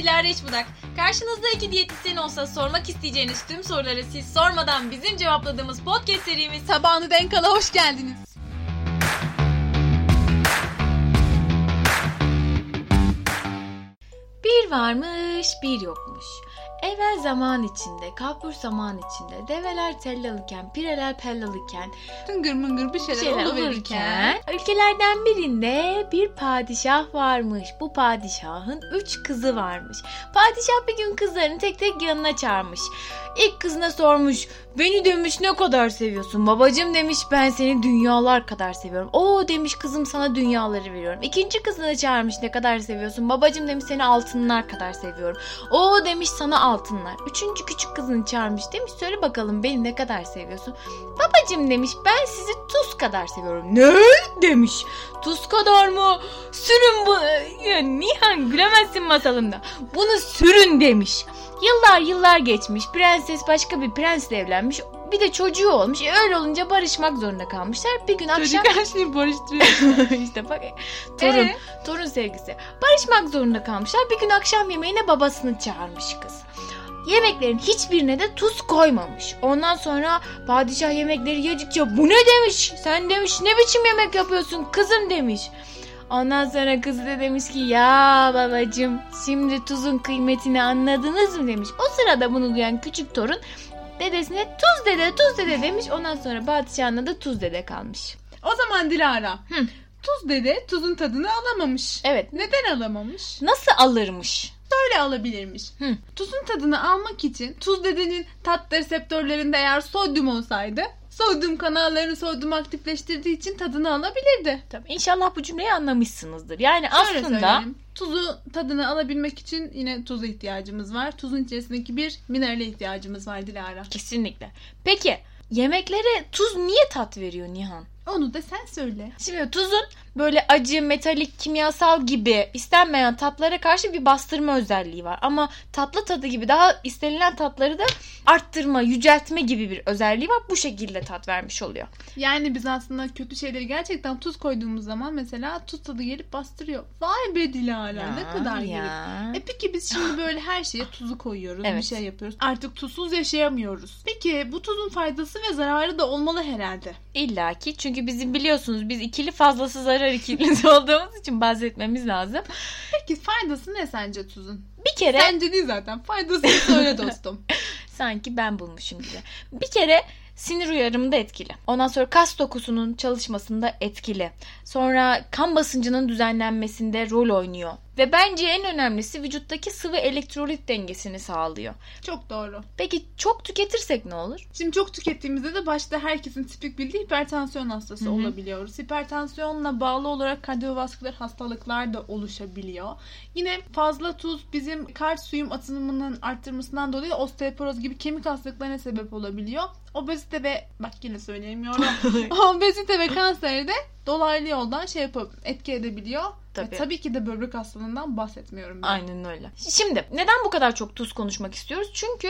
Dilara Eşbudak. Karşınızda iki diyetisyen olsa sormak isteyeceğiniz tüm soruları siz sormadan bizim cevapladığımız podcast serimiz Tabağını denk ala hoş geldiniz. Bir varmış bir yokmuş. Evvel zaman içinde, kalbur zaman içinde, develer tellalıyken, pireler pellalıken, Tıngır mıngır bir şeyler, şeyler olurken ülkelerden birinde bir padişah varmış. Bu padişahın üç kızı varmış. Padişah bir gün kızlarını tek tek yanına çağırmış. İlk kızına sormuş. Beni demiş ne kadar seviyorsun? Babacım demiş ben seni dünyalar kadar seviyorum. O demiş kızım sana dünyaları veriyorum. İkinci kızını çağırmış ne kadar seviyorsun? Babacım demiş seni altınlar kadar seviyorum. O demiş sana altınlar. Üçüncü küçük kızını çağırmış demiş söyle bakalım beni ne kadar seviyorsun? Babacım demiş ben sizi tuz kadar seviyorum. Ne demiş. Tuz kadar mı? Sürün bu. Ya Nihan gülemezsin masalımda. Bunu sürün demiş. Yıllar yıllar geçmiş. Prenses başka bir prensle evlenmiş. Bir de çocuğu olmuş. E, öyle olunca barışmak zorunda kalmışlar. Bir gün akşam Çocuk her şeyi barıştırıyor. işte bak torun Ee? torun sevgisi. Barışmak zorunda kalmışlar. Bir gün akşam yemeğine babasını çağırmış kız. Yemeklerin hiçbirine de tuz koymamış. Ondan sonra padişah yemekleri yedikçe bu ne demiş? Sen demiş ne biçim yemek yapıyorsun kızım demiş. Ondan sonra kız da demiş ki ya babacım şimdi tuzun kıymetini anladınız mı demiş. O sırada bunu duyan küçük torun dedesine tuz dede tuz dede demiş. Ondan sonra padişahın adı tuz dede kalmış. o zaman Dilara. Hı. Tuz dede tuzun tadını alamamış. Evet Neden alamamış? nasıl alırmış? Böyle alabilirmiş. Hı. Tuzun tadını almak için tuz dedenin tat reseptörlerinde eğer sodyum olsaydı sodyum kanallarını sodyum aktifleştirdiği için tadını alabilirdi. Tabii inşallah bu cümleyi anlamışsınızdır. Yani Şöyle aslında söyleyeyim. tuzu tadını alabilmek için yine tuza ihtiyacımız var. Tuzun içerisindeki bir minerale ihtiyacımız var Dilara. kesinlikle. Peki yemeklere tuz niye tat veriyor Nihan? Onu da sen söyle. Şimdi tuzun böyle acı, metalik, kimyasal gibi istenmeyen tatlara karşı bir bastırma özelliği var. Ama tatlı tadı gibi daha istenilen tatları da arttırma, yüceltme gibi bir özelliği var. Bu şekilde tat vermiş oluyor. Yani biz aslında kötü şeyleri gerçekten tuz koyduğumuz zaman mesela tuz tadı gelip bastırıyor. Vay be Dilara ne kadar ya. E peki biz şimdi böyle her şeye tuzu koyuyoruz, Evet. bir şey yapıyoruz. Artık tuzsuz yaşayamıyoruz. Peki bu tuzun faydası ve zararı da olmalı herhalde. İlla ki çünkü bizim biliyorsunuz biz ikili fazlası zarar ikilisi olduğumuz için bahsetmemiz lazım. Peki faydası ne sence tuzun? Bir kere Bence değil zaten. Faydasını söyle dostum. Sanki ben bulmuşum gibi. Bir kere sinir uyarımında etkili. Ondan sonra kas dokusunun çalışmasında etkili. Sonra kan basıncının düzenlenmesinde rol oynuyor. Ve bence en önemlisi vücuttaki sıvı elektrolit dengesini sağlıyor. Çok doğru. Peki çok tüketirsek ne olur? Şimdi çok tükettiğimizde de başta herkesin tipik bildiği hipertansiyon hastası Hı hı. olabiliyoruz. Hipertansiyonla bağlı olarak kardiyovasküler hastalıklar da oluşabiliyor. Yine fazla tuz bizim kalsiyum atımının arttırmasından dolayı osteoporoz gibi kemik hastalıklarına sebep olabiliyor. Obezite ve bak yine söyleyemiyorum. Obezite ve kanseri de dolaylı yoldan şey yapıp etki edebiliyor. Tabii. Ve tabii ki de böbrek hastalığından bahsetmiyorum ben. Aynen öyle. Şimdi neden bu kadar çok tuz konuşmak istiyoruz? Çünkü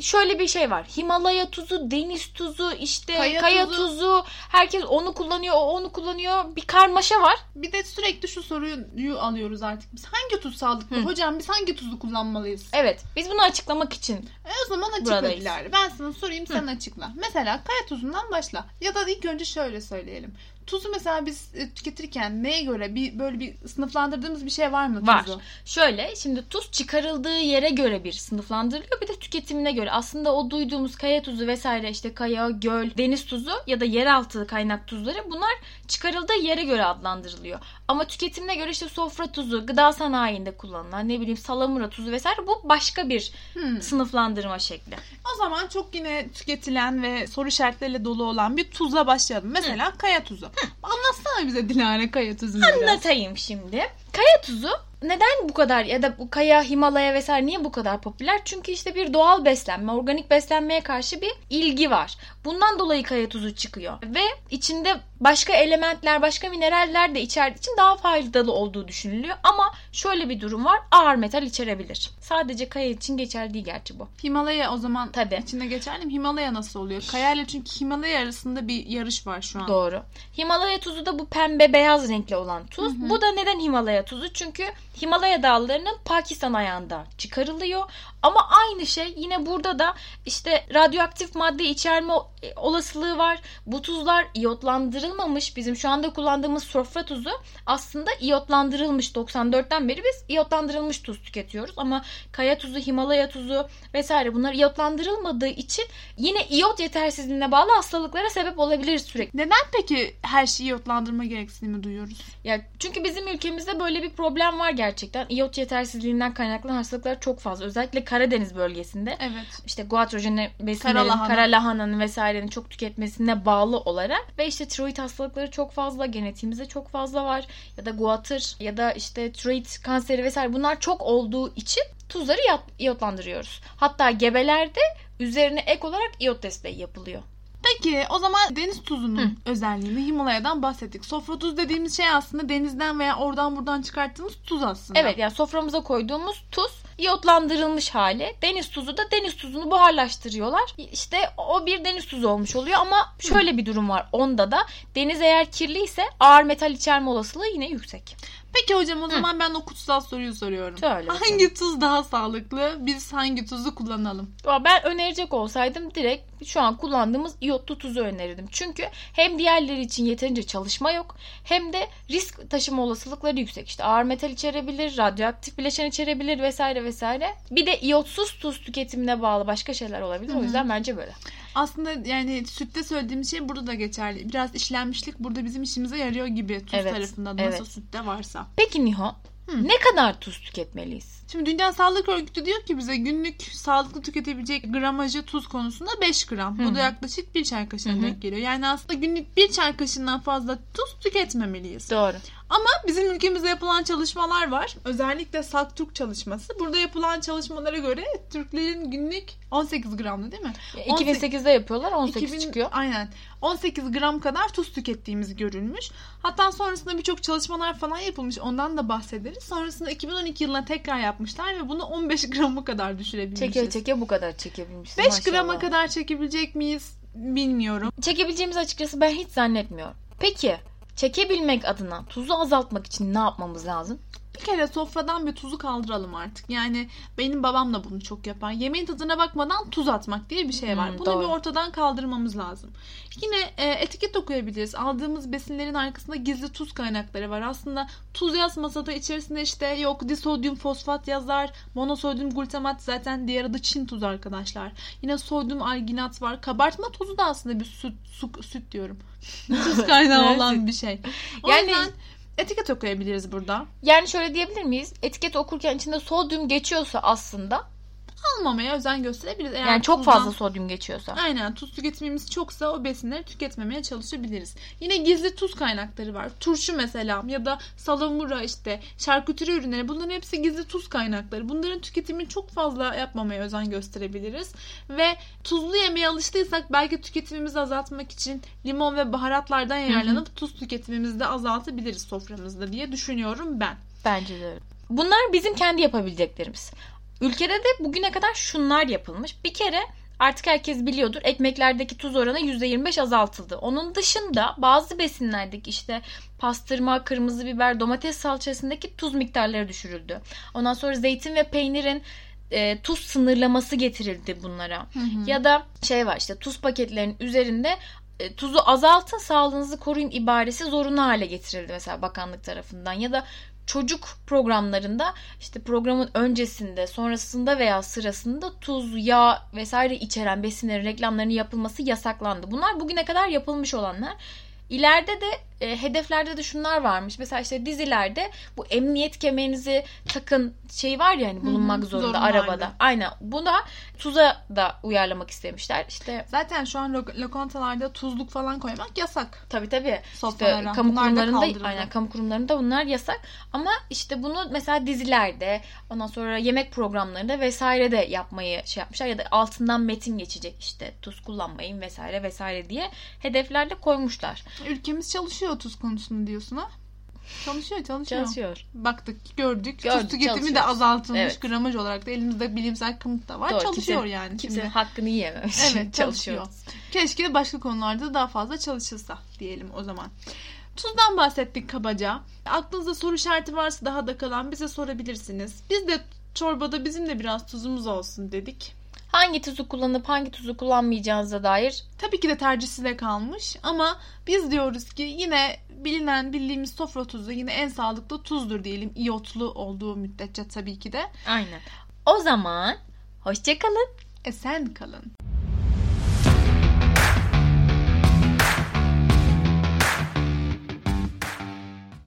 şöyle bir şey var. Himalaya tuzu, deniz tuzu, işte kaya, Kaya tuzu. tuzu. Herkes onu kullanıyor, o onu kullanıyor. Bir karmaşa var. Bir de sürekli şu soruyu alıyoruz artık. Biz hangi tuz sağlıklı? Hı. Hocam biz hangi tuzu kullanmalıyız? Evet, biz bunu açıklamak için E o zaman açıkla. Dilara. Ben sana sorayım sen açıkla. Mesela kaya tuzundan başla. Ya da ilk önce şöyle söyleyelim. Tuzu mesela biz e, tüketirken neye göre bir böyle bir sınıflandırdığımız bir şey var mı Var. tuzu? Şöyle şimdi tuz çıkarıldığı yere göre bir sınıflandırılıyor bir de tüketimine göre. Aslında o duyduğumuz kaya tuzu vesaire işte kaya, göl, deniz tuzu ya da yeraltı kaynak tuzları bunlar çıkarıldığı yere göre adlandırılıyor. Ama tüketimine göre işte sofra tuzu, gıda sanayinde kullanılan ne bileyim salamura tuzu vesaire bu başka bir Hmm. sınıflandırma şekli. O zaman çok yine tüketilen ve soru işaretleriyle dolu olan bir tuzla başlayalım. Mesela kaya tuzu. Anlatsana bize Dilara kaya tuzunu biraz. Anlatayım şimdi. Kaya tuzu neden bu kadar ya da bu kaya, Himalaya vesaire niye bu kadar popüler? Çünkü işte bir doğal beslenme, organik beslenmeye karşı bir ilgi var. Bundan dolayı kaya tuzu çıkıyor. Ve içinde başka elementler, başka mineraller de içerdiği için daha faydalı olduğu düşünülüyor. Ama şöyle bir durum var. Ağır metal içerebilir. Sadece kaya için geçerli değil gerçi bu. Himalaya o zaman Tabii. içinde geçerli mi? Himalaya nasıl oluyor? Kaya ile çünkü Himalaya arasında bir yarış var şu an. Doğru. Himalaya tuzu da bu pembe beyaz renkli olan tuz. Bu da neden Himalaya tuzu? Çünkü Himalaya dağlarının Pakistan ayağında çıkarılıyor. Ama aynı şey yine burada da işte radyoaktif madde içerme e, olasılığı var. Bu tuzlar iyotlandırılmamış. Bizim şu anda kullandığımız sofra tuzu aslında iyotlandırılmış. 94'ten beri biz iyotlandırılmış tuz tüketiyoruz. Ama kaya tuzu, Himalaya tuzu vesaire bunlar iyotlandırılmadığı için yine iyot yetersizliğine bağlı hastalıklara sebep olabilir sürekli. Neden peki her şeyi iyotlandırma gereksinimi duyuyoruz? Ya çünkü bizim ülkemizde böyle bir problem var gerçekten. İyot yetersizliğinden kaynaklanan hastalıklar çok fazla. Özellikle Karadeniz bölgesinde. Evet. İşte guatrojeni besinlerin, Kara kara lahananın vesairenin çok tüketmesine bağlı olarak ve işte tiroid hastalıkları çok fazla, genetiğimizde çok fazla var ya da guatr ya da işte tiroid kanseri vesaire bunlar çok olduğu için tuzları iyot- iyotlandırıyoruz. Hatta gebelerde üzerine ek olarak iyot desteği yapılıyor. Peki o zaman deniz tuzunun özelliğini Himalaya'dan bahsettik. Sofra tuz dediğimiz şey aslında denizden veya oradan buradan çıkarttığımız tuz aslında. Evet yani soframıza koyduğumuz tuz iyotlandırılmış hali. Deniz tuzu da deniz tuzunu buharlaştırıyorlar. İşte o bir deniz tuzu olmuş oluyor ama şöyle bir durum var onda da. Deniz eğer kirliyse ağır metal içerme olasılığı yine yüksek. Peki hocam o zaman ben o kutsal soruyu soruyorum. Söyle bakalım. Hangi tuz daha sağlıklı? Biz hangi tuzu kullanalım? Ben önerecek olsaydım direkt şu an kullandığımız iyotlu tuzu önerirdim. Çünkü hem diğerleri için yeterince çalışma yok hem de risk taşıma olasılıkları yüksek. İşte ağır metal içerebilir, radyoaktif bileşen içerebilir vesaire vesaire. Bir de iyotsuz tuz tüketimine bağlı başka şeyler olabilir. O yüzden bence böyle. Aslında yani sütte söylediğimiz şey burada da geçerli. Biraz işlenmişlik burada bizim işimize yarıyor gibi tuz Evet, tarafında da evet. nasıl sütte varsa. Peki Niho, Hı. ne kadar tuz tüketmeliyiz? Şimdi Dünya Sağlık Örgütü diyor ki bize günlük sağlıklı tüketebilecek gramajı tuz konusunda 5 gram. Hı Bu da yaklaşık bir çay kaşığına Hı denk geliyor. Yani aslında günlük bir çay kaşığından fazla tuz tüketmemeliyiz. Doğru. Ama bizim ülkemizde yapılan çalışmalar var. Özellikle Salk çalışması. Burada yapılan çalışmalara göre Türklerin günlük 18 gramdı değil mi? 2008'de yapıyorlar 18 2000 çıkıyor. Aynen. 18 gram kadar tuz tükettiğimiz görülmüş. Hatta sonrasında birçok çalışmalar falan yapılmış. Ondan da bahsederiz. Sonrasında 2012 yılına tekrar yapmışlar ve bunu 15 grama kadar düşürebilmişiz. Çeke çeke bu kadar çekebilmişiz. 5 maşallah. grama kadar çekebilecek miyiz bilmiyorum. Çekebileceğimizi açıkçası ben hiç zannetmiyorum. Peki çekebilmek adına tuzu azaltmak için ne yapmamız lazım? Bir kere sofradan bir tuzu kaldıralım artık. Yani benim babam da bunu çok yapar. Yemeğin tadına bakmadan tuz atmak diye bir şey var. Hmm, bunu doğru. bir ortadan kaldırmamız lazım. Yine e, etiket okuyabiliriz. Aldığımız besinlerin arkasında gizli tuz kaynakları var. Aslında tuz yazmasa da içerisinde işte yok disodyum fosfat yazar. Monosodyum glutamat zaten diğer adı Çin tuzu arkadaşlar. Yine sodyum alginat var. Kabartma tuzu da aslında bir süt, su, süt diyorum. Tuz kaynağı olan bir şey. O Yani- yüzden etiket okuyabiliriz burada. Yani şöyle diyebilir miyiz? Etiket okurken içinde sodyum geçiyorsa aslında almamaya özen gösterebiliriz. Eğer yani çok tuzdan- fazla sodyum geçiyorsa. Aynen tuz tüketimimiz çoksa o besinleri tüketmemeye çalışabiliriz. Yine gizli tuz kaynakları var. Turşu mesela ya da salamura işte şarküteri ürünleri bunların hepsi gizli tuz kaynakları. Bunların tüketimini çok fazla yapmamaya özen gösterebiliriz. Ve tuzlu yemeğe alıştıysak belki tüketimimizi azaltmak için limon ve baharatlardan yararlanıp tuz tüketimimizi de azaltabiliriz soframızda diye düşünüyorum ben. Bence de. Bunlar bizim kendi yapabileceklerimiz. Ülkede de bugüne kadar şunlar yapılmış. Bir kere artık herkes biliyordur ekmeklerdeki tuz oranı %25 azaltıldı. Onun dışında bazı besinlerdeki işte pastırma, kırmızı biber, domates salçasındaki tuz miktarları düşürüldü. Ondan sonra zeytin ve peynirin e, tuz sınırlaması getirildi bunlara. Ya da şey var işte tuz paketlerinin üzerinde e, tuzu azaltın sağlığınızı koruyun ibaresi zorunlu hale getirildi mesela bakanlık tarafından ya da çocuk programlarında işte programın öncesinde, sonrasında veya sırasında tuz, yağ vesaire içeren besinlerin reklamlarının yapılması yasaklandı. Bunlar bugüne kadar yapılmış olanlar. İleride de e, hedeflerde de şunlar varmış. Mesela işte dizilerde bu emniyet kemerinizi takın şey var ya hani bulunmak Hı hı, zorunda zorunlu arabada. Aynen. Buna tuza da uyarlamak istemişler. İşte Zaten şu an lo- lokantalarda tuzluk falan koymak yasak. tabii tabii. Sofralara. İşte kamu Bunlar da kurumlarında kaldırıldı. aynen kamu kurumlarında bunlar yasak ama işte bunu mesela dizilerde ondan sonra yemek programlarında vesaire de yapmayı şey yapmışlar ya da altından metin geçecek işte tuz kullanmayın vesaire vesaire diye hedeflerde koymuşlar. Ülkemiz çalışıyor tuz konusunda diyorsun ha? Çalışıyor çalışıyor. Çalışıyor. Baktık gördük. Gördük, tuz tüketimi de çalışıyor. azaltılmış Evet. gramaj olarak da elimizde bilimsel kanıt da var. Doğru, çalışıyor kimse- yani. Kimse şimdi. hakkını yiyememiş. Evet çalışıyor. Keşke başka konularda daha fazla çalışılsa diyelim o zaman. Tuzdan bahsettik kabaca. Aklınızda soru işareti varsa daha da kalan bize sorabilirsiniz. Biz de çorbada bizim de biraz tuzumuz olsun dedik. Hangi tuzu kullanıp hangi tuzu kullanmayacağınıza dair Tabii ki de tercih size kalmış ama biz diyoruz ki yine bilinen bildiğimiz sofra tuzu yine en sağlıklı tuzdur diyelim. iyotlu olduğu müddetçe tabii ki de. aynen. O zaman hoşçakalın. Esen kalın.